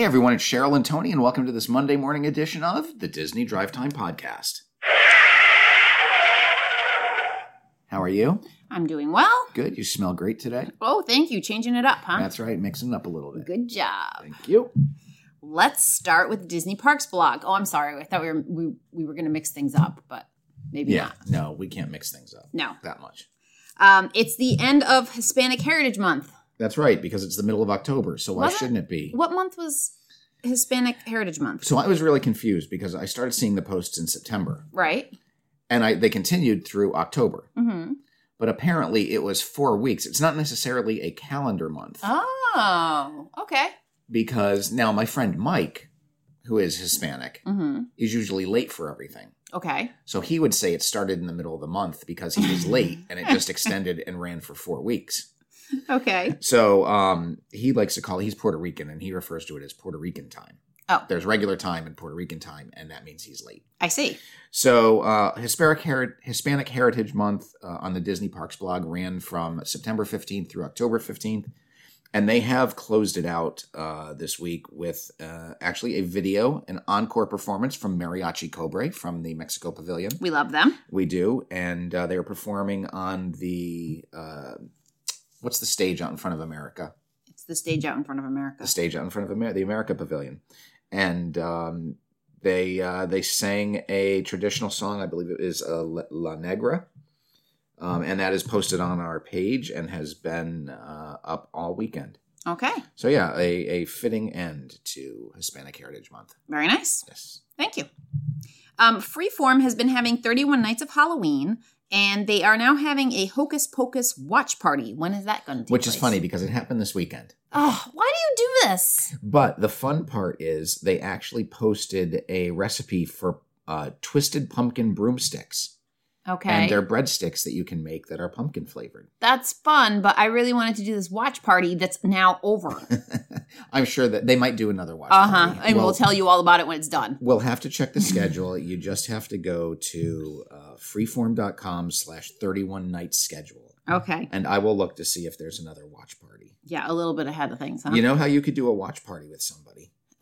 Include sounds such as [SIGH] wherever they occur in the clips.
Hey everyone, it's Cheryl and Tony, and welcome to this Monday morning edition of the Disney Drive Time Podcast. How are you? I'm doing well. Good. You smell great today. Oh, thank you. Changing it up, huh? That's right, mixing it up a little bit. Good job. Thank you. Let's start with the Disney Parks blog. Oh, I'm sorry. I thought we were we, we were going to mix things up, but maybe Yeah, not. no, we can't mix things up No. that much. Um, it's the end of Hispanic Heritage Month. That's right, because it's the middle of October, so why it? shouldn't it be? What month was Hispanic Heritage Month? So I was really confused because I started seeing the posts in September, Right. and I they continued through October. Mm-hmm. But apparently, it was four weeks. It's not necessarily a calendar month. Oh, okay. because now my friend Mike, who is Hispanic, Mm-hmm. is usually late for everything. Okay. So he would say it started in the middle of the month because he was late and it just [LAUGHS] extended and ran for four weeks. Okay. So um, he likes to call he's Puerto Rican and he refers to it as Puerto Rican time. Oh. There's regular time and Puerto Rican time, and that means he's late. I see. So, uh, Hispanic, Heri- Hispanic Heritage Month uh, on the Disney Parks blog ran from September 15th through October 15th. And they have closed it out uh, this week with uh, actually a video, an encore performance from Mariachi Cobre from the Mexico Pavilion. We love them. We do. And uh, they are performing on the, uh, what's the stage out in front of America? It's the stage out in front of America. the stage out in front of Amer- the America Pavilion, and um, they uh, they sang a traditional song. I believe it is uh, La La Negra, um, and that is posted on our page and has been uh, up all weekend. Okay. So yeah, a, a fitting end to Hispanic Heritage Month. Very nice. Yes. Thank you. Um, Freeform has been having 31 nights of Halloween, and they are now having a Hocus Pocus watch party. When is that going to take Which is funny because it happened this weekend. Oh, why do you do this? But the fun part is they actually posted a recipe for uh, twisted pumpkin broomsticks. Okay. And they're breadsticks that you can make that are pumpkin flavored. that's fun, but I really wanted to do this watch party that's now over. [LAUGHS] I'm sure that they might do another watch. Uh huh. party. And we'll, Well, tell you all about it when it's done. We'll have to check the [LAUGHS] schedule. you just have to go to uh, freeform.com slash 31 night schedule. Okay. And I will look to see if there's another watch party. Yeah, a little bit ahead of things, huh? You know how you could do a watch party with somebody?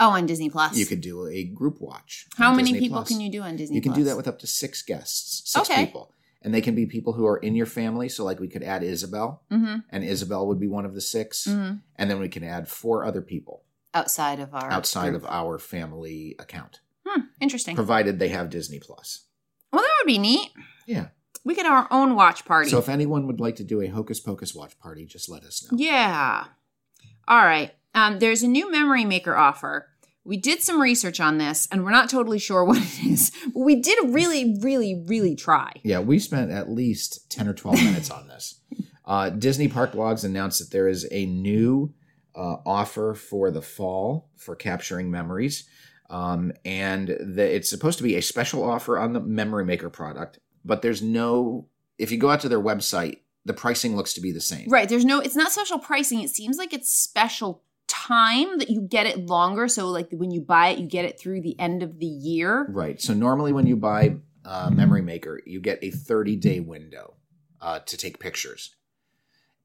Oh, on Disney Plus. You could do a group watch. How many Disney people Plus. can you do on Disney Plus? You can Plus? do that with up to six guests, six Okay. people. And they can be people who are in your family. So, like, we could add Isabel, Mm-hmm. and Isabel would be one of the 6 Mm-hmm. And then we can add four other people Outside of our outside of our family account, Hmm, interesting. provided they have Disney Plus. well, that would be neat. Yeah. We could have our own watch party. So if anyone would like to do a Hocus Pocus watch party, just let us know. Yeah. All right. Um, there's a new memory maker offer. We did some research on this, and we're not totally sure [LAUGHS] what it is, but we did really, really, really try. Yeah, we spent at least 10 or 12 minutes on this. [LAUGHS] Uh, Disney Park Blogs announced that there is a new uh, offer for the fall for capturing memories. Um, and that it's supposed to be a special offer on the Memory Maker product, but there's no, if you go out to their website, the pricing looks to be the same. Right. There's no, it's not special pricing. It seems like it's special time that you get it longer. So, like when you buy it, you get it through the end of the year. Right. So normally when you buy uh, Memory Maker, you get a 30 day window uh, to take pictures.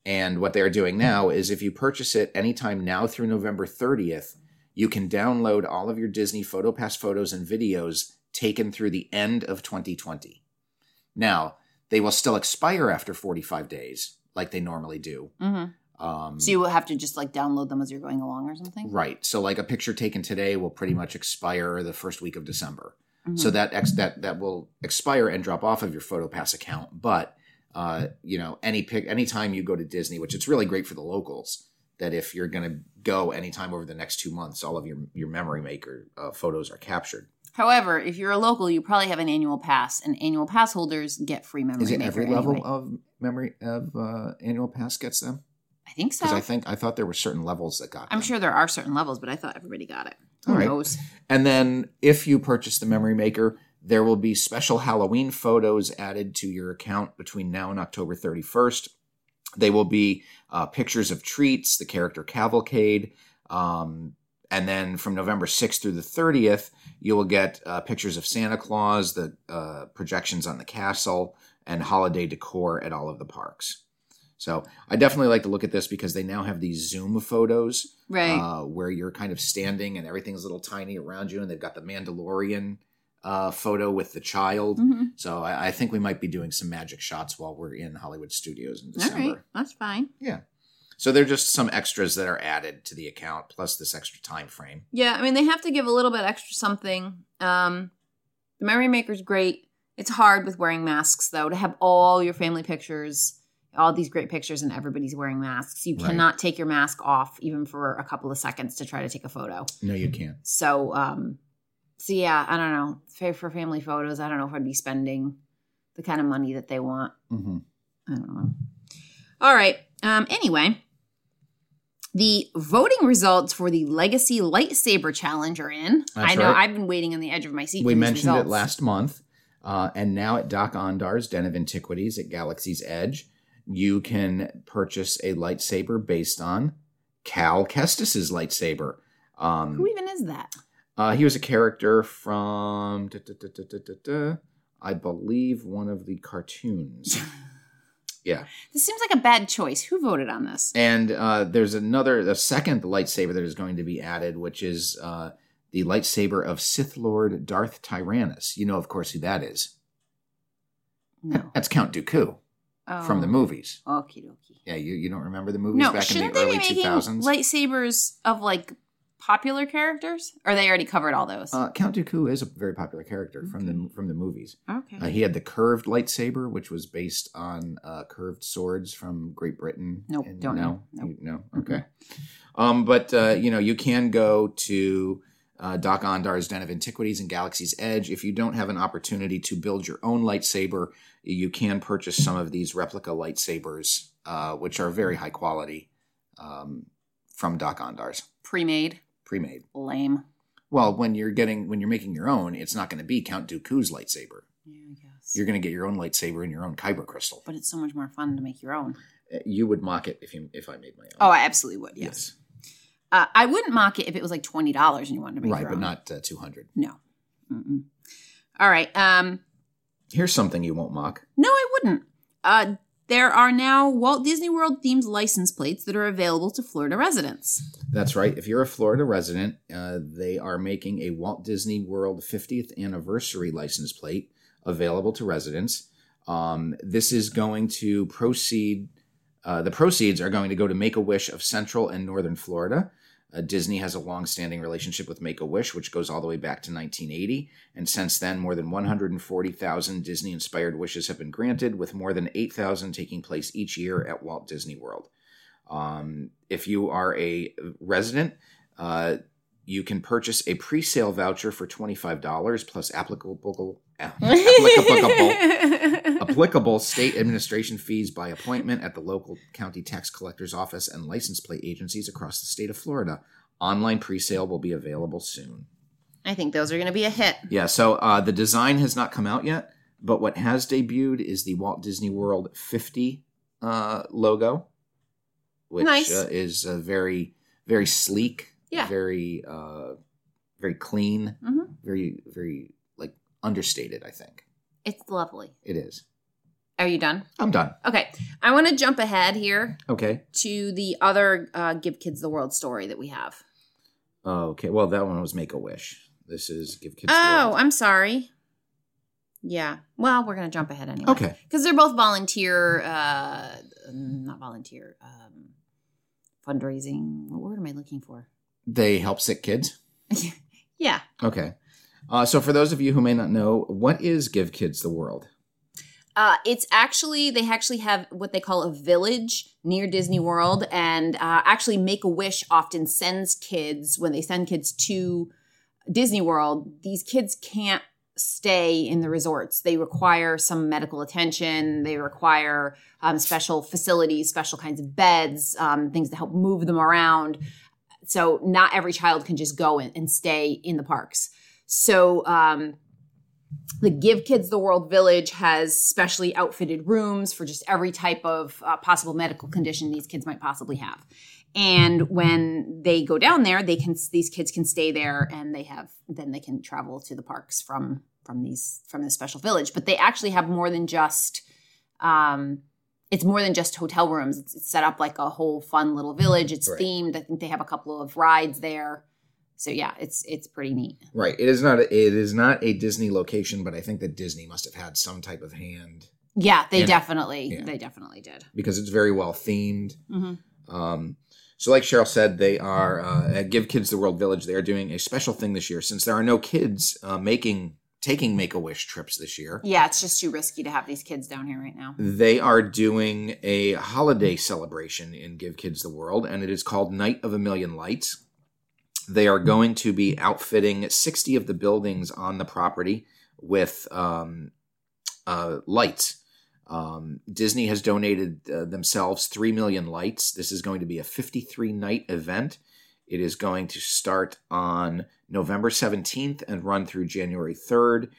And what they're doing now is if you purchase it anytime now through November 30th, you can download all of your Disney PhotoPass photos and videos taken through the end of 2020. Now, they will still expire after 45 days, like they normally do. Mm-hmm. Um, So you will have to just like download them as you're going along or something. right. So, like a picture taken today will pretty much expire the first week of December. Mhm. So that ex- that that will expire and drop off of your PhotoPass account. But uh, you know, any pic, anytime you go to Disney, which it's really great for the locals, that if you're going to go anytime over the next two months, all of your your Memory Maker uh, photos are captured. However, if you're a local, you probably have an annual pass, and annual pass holders get free memory. Is it every level anyway. of memory of uh, annual pass gets them? I think so. Because I think I thought there were certain levels that got. I'm them. sure there are certain levels, but I thought everybody got it. Who right. knows? And then if you purchase the Memory Maker, there will be special Halloween photos added to your account between now and October 31st. They will be uh, pictures of treats, the character cavalcade, um, and then from November 6th through the 30th, you will get uh, pictures of Santa Claus, the uh, projections on the castle, and holiday decor at all of the parks. So I definitely like to look at this because they now have these Zoom photos Right. uh, where you're kind of standing and everything's a little tiny around you, and they've got the Mandalorian uh, photo with the child. Mhm. So I, I think we might be doing some magic shots while we're in Hollywood Studios in December. right. That's fine. Yeah. So they're just some extras that are added to the account, plus this extra time frame. Yeah, I mean they have to give a little bit extra something. Um the memory maker's great. It's hard with wearing masks though to have all your family pictures, all these great pictures and everybody's wearing masks. You Right. cannot take your mask off even for a couple of seconds to try to take a photo. No, you can't. So um so yeah, I don't know. For for family photos, I don't know if I'd be spending the kind of money that they want. hmm I don't know. All right. Um, anyway, the voting results for the Legacy Lightsaber Challenge are in. That's I know right. I've been waiting on the edge of my seat. We mentioned results. it last month. Uh, and now at Dok-Ondar's Den of Antiquities at Galaxy's Edge, you can purchase a lightsaber based on Cal Kestis's lightsaber. Um, Who even is that? uh, he was a character from, da, da, da, I believe, one of the cartoons. [LAUGHS] yeah. This seems like a bad choice. Who voted on this? And uh, there's another, the second lightsaber that is going to be added, which is uh, the lightsaber of Sith Lord Darth Tyrannus. You know, of course, who that is. No. That's Count Dooku from the Oh. movies. Okie dokie. Yeah, you, you don't remember the movies No, back in the they be early making 2000s? lightsabers of like popular characters? Or they already covered all those? uh, Count Dooku is a very popular character from the from the movies. okay. Uh, he had the curved lightsaber, which was based on uh, curved swords from Great Britain. Nope, And don't no, know. Nope. You- no, okay. Um, but uh, you know, you can go to uh, Dok-Ondar's Den of Antiquities and Galaxy's Edge. If you don't have an opportunity to build your own lightsaber, you can purchase some of these replica lightsabers, uh, which are very high quality um, from Dok-Ondar's Pre-made. pre-made. Lame. Well, when you're getting when you're making your own, it's not going to be Count Dooku's lightsaber. Yeah, I guess. You're going to get your own lightsaber and your own kyber crystal. but it's so much more fun to make your own. Uh, You would mock it if you if I made my own. Oh, I absolutely would. Yes. Uh, I wouldn't mock it if it was like twenty dollars and you wanted to make right, but own. not uh, two hundred. No. Mm-mm. All right. Um. Here's something you won't mock. No, I wouldn't. Uh, there are now Walt Disney World themed license plates that are available to Florida residents. That's right. If you're a Florida resident, uh, they are making a Walt Disney World 50th anniversary license plate available to residents. Um, this is going to proceed. Uh, the proceeds are going to go to Make a Wish of Central and Northern Florida. Uh, Disney has a long-standing relationship with Make a Wish, which goes all the way back to 1980, and since then, more than 140,000 Disney-inspired wishes have been granted, with more than 8,000 taking place each year at Walt Disney World. Um, if you are a resident, uh, you can purchase a pre-sale voucher for $25 plus applicable [LAUGHS] applicable applicable state administration fees by appointment at the local county tax collector's office and license plate agencies across the state of Florida. Online pre-sale will be available soon. I think those are going to be a hit. Yeah, so uh, the design has not come out yet, but what has debuted is the Walt Disney World 50 uh, logo, which Nice. uh, is uh, very, very sleek, Yeah. very, uh, very clean, Mhm. very, very like understated. I think It's lovely. it is. Are you done? I'm done. Okay. I want to jump ahead here Okay. to the other uh, Give Kids the World story that we have. Oh, okay. Well, that one was Make a Wish. This is Give Kids. the Oh. I'm sorry. Yeah. Well, we're going to jump ahead anyway. okay. Because they're both volunteer, uh, not volunteer, um, fundraising. What word am I looking for? They help sick kids. [LAUGHS] yeah. Okay. Uh, so, for those of you who may not know, what is Give Kids the World? Uh, it's actually they actually have what they call a village near Disney World, and uh, actually Make a Wish often sends kids when they send kids to Disney World. These kids can't stay in the resorts. They require some medical attention. They require um, special facilities, special kinds of beds, um, things to help move them around. So not every child can just go and stay in the parks. So um, the Give Kids the World Village has specially outfitted rooms for just every type of uh, possible medical condition these kids might possibly have. And when they go down there, they can these kids can stay there, and they have then they can travel to the parks from from these from this special village. But they actually have more than just. Um, it's more than just hotel rooms. It's, it's set up like a whole fun little village. It's Right. themed. I think they have a couple of rides there. So yeah, it's it's pretty neat. Right. It is not. A, it is not a Disney location, but I think that Disney must have had some type of hand Yeah, they definitely yeah. they definitely did. because it's very well themed. hmm Um, so, like Cheryl said, they are uh, at Give Kids the World Village. They are doing a special thing this year since there are no kids uh, making taking Make a Wish trips this year. Yeah, it's just too risky to have these kids down here right now. They are doing a holiday celebration in Give Kids the World, and it is called Night of a Million Lights. They are going to be outfitting 60 of the buildings on the property with um, uh, lights. Um, Disney has donated uh, themselves 3 million lights. This is going to be a 53 night event. It is going to start on November 17th and run through January 3rd.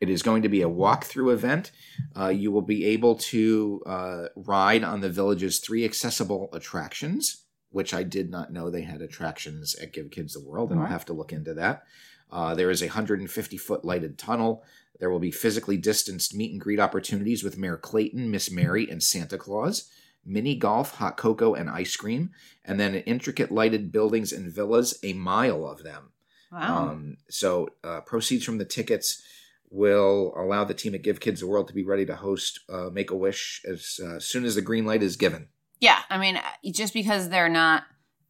It is going to be a walkthrough event. Uh, you will be able to uh, ride on the village's three accessible attractions, which I did not know they had attractions at Give Kids the World, and I'll have to look into that. Uh, there is a 150 foot lighted tunnel. There will be physically distanced meet and greet opportunities with Mayor Clayton, Miss Mary, and Santa Claus. Mini golf, hot cocoa, and ice cream, and then intricate lighted buildings and villas, a mile of them. Wow. Um, so uh, proceeds from the tickets will allow the team at Give Kids the World to be ready to host uh, Make a Wish as uh, soon as the green light is given. yeah, I mean, uh, just because they're not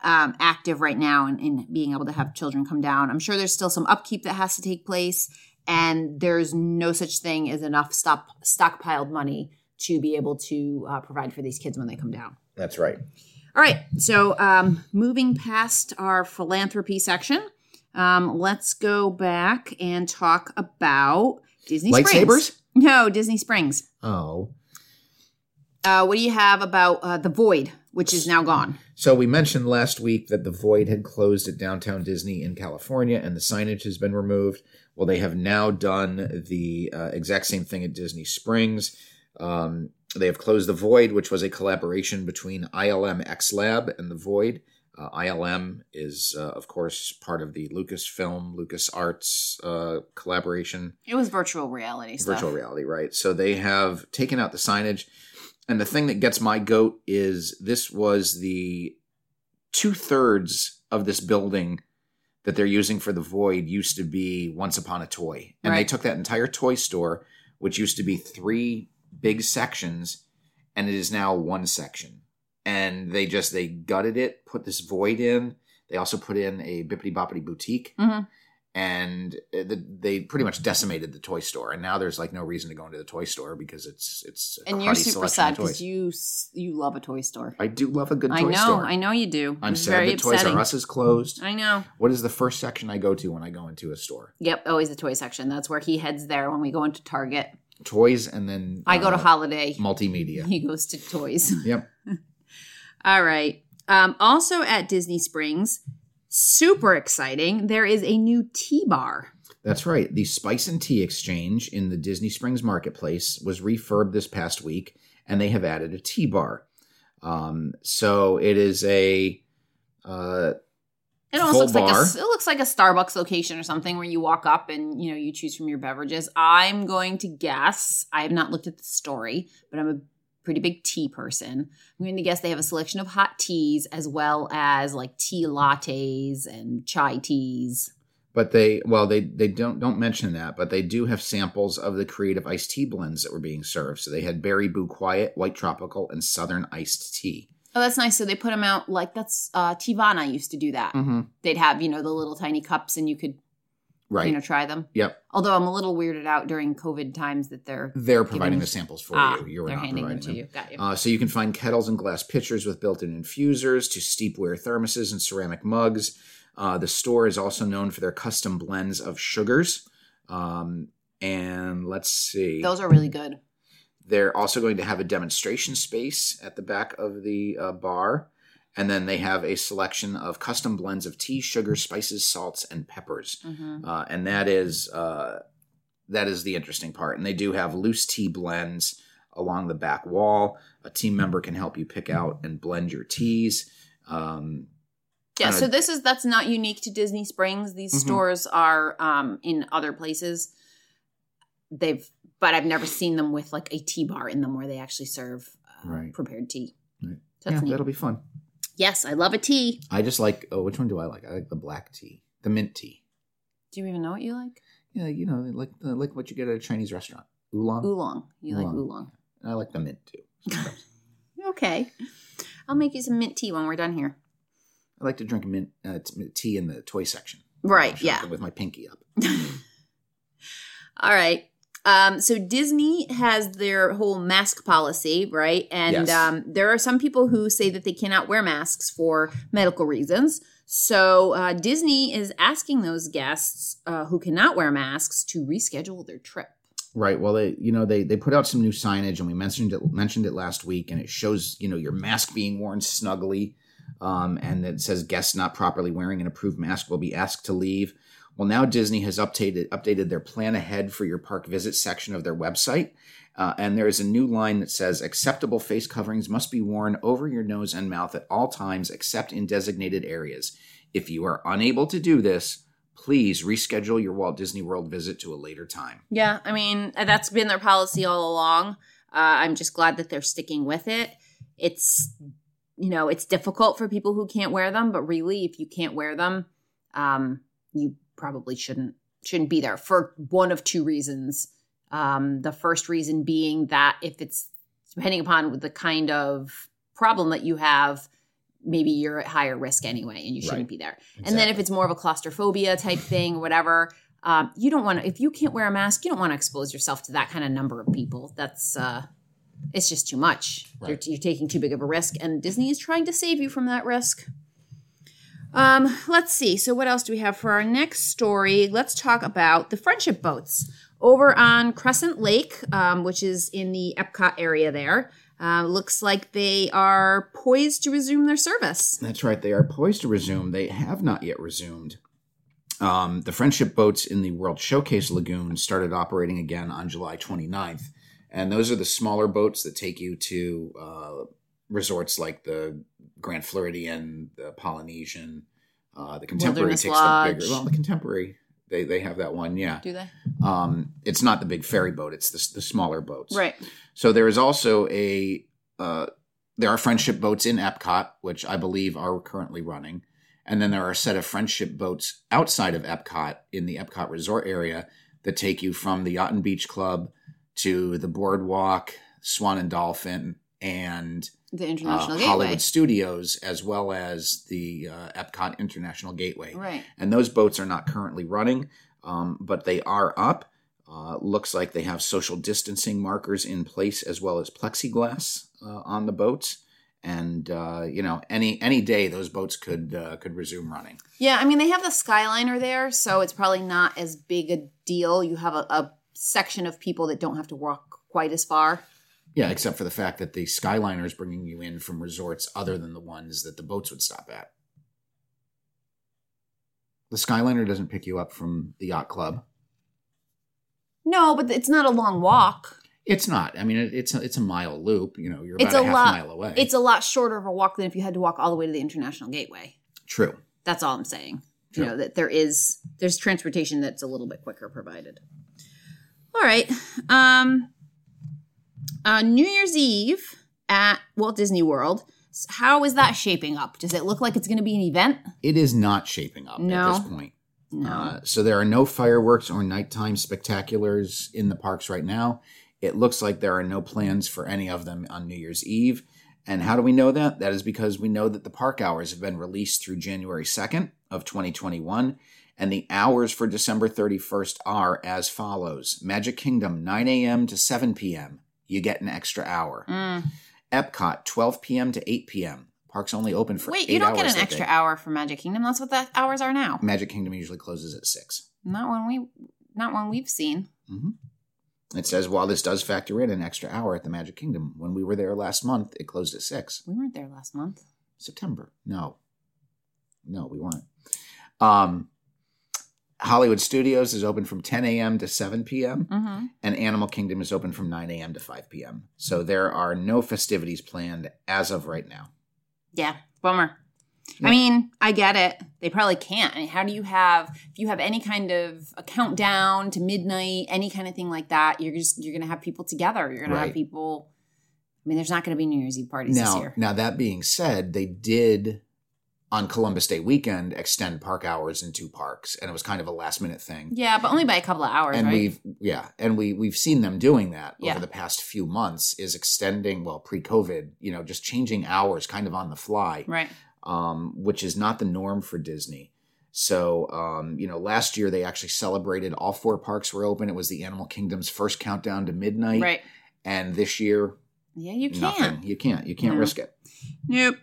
um, active right now and in, being able to have children come down, I'm sure there's still some upkeep that has to take place, and there's no such thing as enough stop stockpiled money to be able to uh, provide for these kids when they come down. That's right. All right, so um, moving past our philanthropy section, um, let's go back and talk about Disney Springs. No, Disney Springs. Oh. Uh, what do you have about uh, the Void, which is now gone? So we mentioned last week that the Void had closed at Downtown Disney in California and the signage has been removed. Well, they have now done the uh, exact same thing at Disney Springs. Um, they have closed the Void, which was a collaboration between ILM X Lab and the Void. Uh, ILM is, uh, of course, part of the Lucasfilm, LucasArts uh, collaboration It was virtual reality stuff. virtual reality, right? So they have taken out the signage. And the thing that gets my goat is this was the two thirds of this building that they're using for the void used to be Once Upon a Toy. And they took that entire toy store, which used to be three big sections, and it is now one section. And they just they gutted it, put this void in. They also put in a Bibbidi Bobbidi boutique Mhm. And uh, the, they pretty much decimated the toy store. And now there's like no reason to go into the toy store because it's it's a And you're super sad because you you love a toy store. I do love a good toy store. I know, store. I know you do. I'm it's sad very that Toys upsetting. R Us is closed. I know. What is the first section I go to when I go into a store? Yep, always the toy section. That's where he heads there when we go into Target. Toys and then I go to uh, Holiday. multimedia. He goes to toys. yep. [LAUGHS] All right. Um, also at Disney Springs, super exciting. There is a new tea bar. That's right. The Spice and Tea Exchange in the Disney Springs Marketplace was refurbed this past week, and they have added a tea bar. Um, so it is a uh, It almost looks like a, it looks like a Starbucks location or something where you walk up and you know you choose from your beverages. I'm going to guess. I have not looked at the story, but I'm a pretty big tea person. I'm going to guess they have a selection of hot teas as well as like tea lattes and chai teas. but they well they they don't don't mention that, but they do have samples of the creative iced tea blends that were being served. So they had Berry Bouquet, White Tropical, and Southern Iced Tea. Oh, that's nice. So they put them out like that's uh Teavana used to do that. Mm-hmm. They'd have, you know, the little tiny cups and you could, Right. you know, try them. yep. Although I'm a little weirded out during COVID times that they're They're providing the samples for ah, you. You're they're not handing them to them. you. Got you. Uh, so you can find kettles and glass pitchers with built-in infusers to steepware thermoses and ceramic mugs. Uh, the store is also known for their custom blends of sugars. Um, and let's see. Those are really good. They're also going to have a demonstration space at the back of the uh, bar. And then they have a selection of custom blends of tea, sugar, spices, salts, and peppers. hmm Uh, and that is uh, that is the interesting part. And they do have loose tea blends along the back wall. A team member can help you pick out and blend your teas. Um, Yeah, so this is that's not unique to Disney Springs. These Mhm. stores are um in other places. They've but I've never seen them with like a tea bar in them where they actually serve Right. prepared tea. Right. So that's yeah, neat. that'll be fun. Yes, I love a tea. I just like. Oh, which one do I like? I like the black tea, the mint tea. Do you even know what you like? Yeah, you know, like uh, like what you get at a Chinese restaurant. Oolong. Oolong. You like Oolong. oolong. I like the mint too. [LAUGHS] Okay. I'll make you some mint tea when we're done here. I like to drink mint uh, tea in the toy section. Right, yeah. With my pinky up. [LAUGHS] All right. Um, so Disney has their whole mask policy, right? And Yes. um, there are some people who say that they cannot wear masks for medical reasons. So uh, Disney is asking those guests uh, who cannot wear masks to reschedule their trip. Right. Well, they you know they they put out some new signage, and we mentioned it mentioned it last week, and it shows you know your mask being worn snugly, um, and it says guests not properly wearing an approved mask will be asked to leave. Well, now Disney has updated updated their plan ahead for your park visit section of their website, uh, and there is a new line that says acceptable face coverings must be worn over your nose and mouth at all times except in designated areas. If you are unable to do this, please reschedule your Walt Disney World visit to a later time. Yeah, I mean, that's been their policy all along. Uh, I'm just glad that they're sticking with it. It's, you know, it's difficult for people who can't wear them, but really, if you can't wear them, um, you probably shouldn't shouldn't be there for one of two reasons. Um, the first reason being that if it's depending upon the kind of problem that you have, maybe you're at higher risk anyway, and you shouldn't Right. be there. And then if it's more of a claustrophobia type [LAUGHS] thing or whatever, um, you don't want to, if you can't wear a mask, you don't want to expose yourself to that kind of number of people. That's, uh, it's just too much. You're, you're taking too big of a risk, and Disney is trying to save you from that risk. Um, let's see. So, what else do we have for our next story? Let's talk about the friendship boats over on Crescent Lake, um, which is in the Epcot area there. Uh, looks like they are poised to resume their service. That's right. They are poised to resume. They have not yet resumed. Um, the friendship boats in the World Showcase Lagoon started operating again on July 29th. And those are the smaller boats that take you to uh, resorts like the Grand Floridian, the Polynesian, uh, the Contemporary Wilderness takes Lodge. the bigger. Well, the Contemporary, they, they have that one, yeah. Do they? Um, it's not the big ferry boat, it's the, the smaller boats. Right. So there is also a uh, there are friendship boats in Epcot, which I believe are currently running, and then there are a set of friendship boats outside of Epcot in the Epcot Resort area that take you from the Yacht and Beach Club to the Boardwalk, Swan and Dolphin, and The uh, International Gateway. Hollywood Studios, as well as the uh, Epcot International Gateway Right. and those boats are not currently running, um, but they are up. Uh, looks like they have social distancing markers in place as well as plexiglass uh, on the boats, and uh, you know any any day those boats could uh, could resume running. Yeah, I mean they have the Skyliner there, so it's probably not as big a deal. You have a, a section of people that don't have to walk quite as far. Yeah, except for the fact that the Skyliner is bringing you in from resorts other than the ones that the boats would stop at. The Skyliner doesn't pick you up from the yacht club. No, but it's not a long walk. It's not. I mean, it, it's a, it's a mile loop. You know, you're about It's a, a half lot- mile away. It's a lot shorter of a walk than if you had to walk all the way to the International Gateway. true. That's all I'm saying. Sure. You know that there is there's transportation that's a little bit quicker provided. All right. Um uh New Year's Eve at Walt Disney World. How is that shaping up? Does it look like it's going to be an event? It is not shaping up No. at this point. No. Uh, so there are no fireworks or nighttime spectaculars in the parks right now. It looks like there are no plans for any of them on New Year's Eve. And how do we know that? That is because we know that the park hours have been released through January 2nd of 2021. And the hours for December 31st are as follows Magic Kingdom, 9 a.m. to 7 p.m. You get an extra hour. Mm. Epcot, 12 p.m. to 8 p.m. Park's only open for Wait, you don't get an extra day. hour for Magic Kingdom. That's what the hours are now. Magic Kingdom usually closes at 6. Not when we not when we've seen. It says while this does factor in an extra hour at the Magic Kingdom, when we were there last month, it closed at six. We weren't there last month. September. No, no, we weren't. Um, Hollywood Studios is open from 10 a.m. to 7 p.m., Mm-hmm. and Animal Kingdom is open from 9 a.m. to 5 p.m. So there are no festivities planned as of right now. Yeah, bummer. Yeah. I mean, I get it. They probably can't. I mean, how do you have if you have any kind of a countdown to midnight, any kind of thing like that? You're just you're gonna have people together. You're gonna have people. I mean, there's not going to be New Year's Eve parties this year. now that being said, they did on Columbus Day weekend extend park hours in two parks, and it was kind of a last minute thing. Yeah, but only by a couple of hours, and right? we've yeah, and we we've seen them doing that Yeah. over the past few months. Is extending well pre COVID, you know, just changing hours kind of on the fly, right. um, which is not the norm for Disney. So, um, you know, last year they actually celebrated all four parks were open. It was the Animal Kingdom's first countdown to midnight, Right. and this year Yeah, you can't. nothing. You can't. You can't No. risk it. Nope.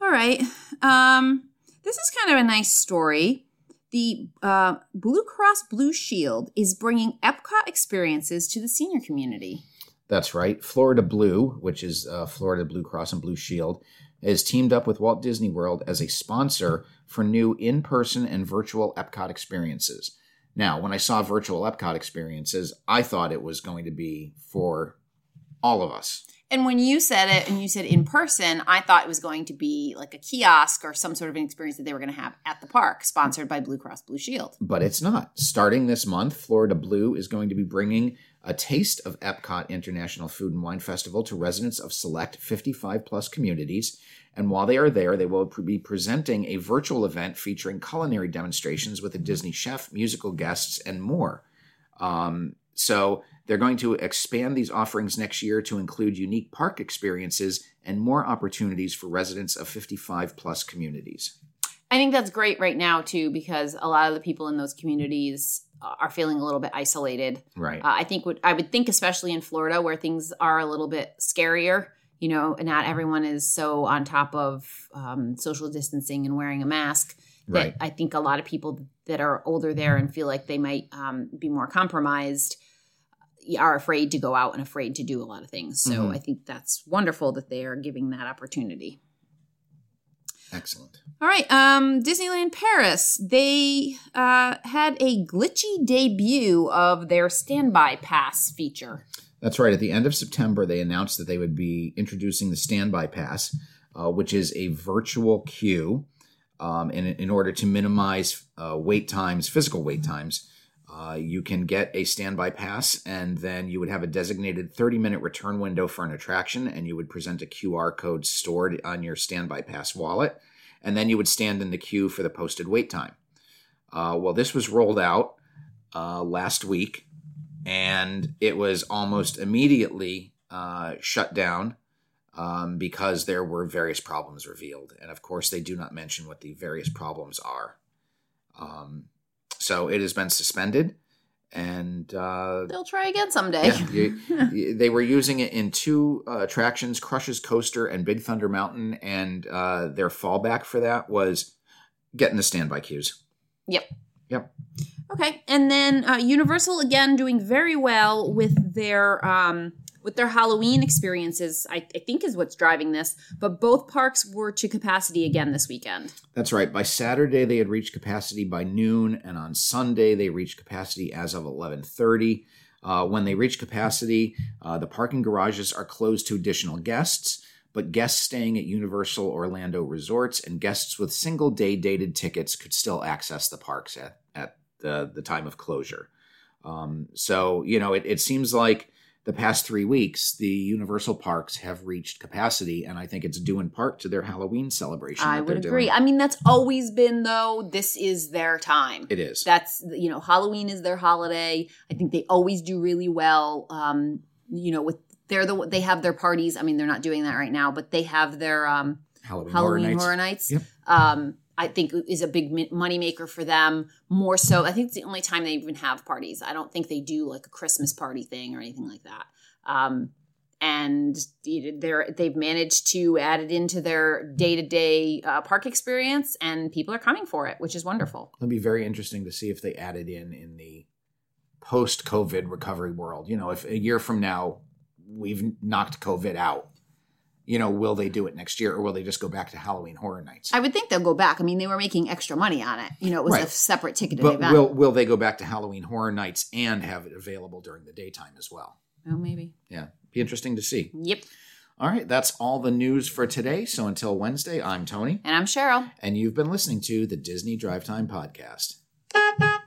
All right. Um, this is kind of a nice story. The uh, Blue Cross Blue Shield is bringing Epcot experiences to the senior community. That's right. Florida Blue, which is uh, Florida Blue Cross and Blue Shield, has teamed up with Walt Disney World as a sponsor for new in person and virtual Epcot experiences. Now, when I saw virtual Epcot experiences, I thought it was going to be for all of us. And when you said it and you said in person, I thought it was going to be like a kiosk or some sort of an experience that they were going to have at the park, sponsored by Blue Cross Blue Shield. But it's not. Starting this month, Florida Blue is going to be bringing a taste of Epcot International Food and Wine Festival to residents of select 55 plus communities. And while they are there, they will be presenting a virtual event featuring culinary demonstrations with a Disney chef, musical guests, and more. Um, so they're going to expand these offerings next year to include unique park experiences and more opportunities for residents of 55 plus communities. I think that's great right now, too, because a lot of the people in those communities are feeling a little bit isolated. Right. Uh, I think what I would think, especially in Florida, where things are a little bit scarier. You know, not everyone is so on top of um, social distancing and wearing a mask. That Right. I think a lot of people that are older there and feel like they might um, be more compromised are afraid to go out and afraid to do a lot of things. So Mhm. I think that's wonderful that they are giving that opportunity. Excellent. All right, um, Disneyland Paris. They uh, had a glitchy debut of their standby pass feature. That's right. At the end of September, they announced that they would be introducing the Standby Pass, uh, which is a virtual queue. Um, in, in order to minimize uh, wait times, physical wait times, uh, you can get a standby pass, and then you would have a designated 30 minute return window for an attraction, and you would present a QR code stored on your standby pass wallet, and then you would stand in the queue for the posted wait time. Uh, well, this was rolled out uh, last week, and it was almost immediately uh, shut down um, because there were various problems revealed. And of course, they do not mention what the various problems are. Um, so it has been suspended, and uh, They'll try again someday. yeah, you- [LAUGHS] you- they were using it in two uh, attractions Crush's Coaster and Big Thunder Mountain, and uh, their fallback for that was getting the standby queues. Yep. Yep. Okay, and then uh, Universal again doing very well with their um, with their Halloween experiences. I, I think is what's driving this. But both parks were to capacity again this weekend. That's right. By Saturday, they had reached capacity by noon, and on Sunday, they reached capacity as of 11:30. Uh, when they reach capacity, uh, the parking garages are closed to additional guests, but guests staying at Universal Orlando Resorts and guests with single-day dated tickets could still access the parks at, at the, the time of closure. Um, so, you know, it, it seems like the past three weeks, the Universal parks have reached capacity, and I think it's due in part to their Halloween celebration. I would agree. doing. I mean, that's always been though. This is their time. It is. That's you know, Halloween is their holiday. I think they always do really well. Um, you know, with they're the they have their parties. I mean, they're not doing that right now, but they have their um Halloween, Halloween Horror Nights. Horror Nights. Yep. Um, I think is a big moneymaker for them. More so, I think it's the only time they even have parties. I don't think they do like a Christmas party thing or anything like that. Um, and they're they've managed to add it into their day to day park experience, and people are coming for it, which is wonderful. It'll be very interesting to see if they add it in in the post-COVID recovery world. You know, if a year from now we've knocked COVID out, you know, will they do it next year, or will they just go back to Halloween Horror Nights? I would think they'll go back. I mean, they were making extra money on it. You know, it was a separate ticketed but event. will will they go back to Halloween Horror Nights and have it available during the daytime as well? oh, maybe. Yeah, be interesting to see. Yep. All right, that's all the news for today. So until Wednesday, I'm Tony, And I'm Cheryl. and you've been listening to the Disney Drive Time Podcast.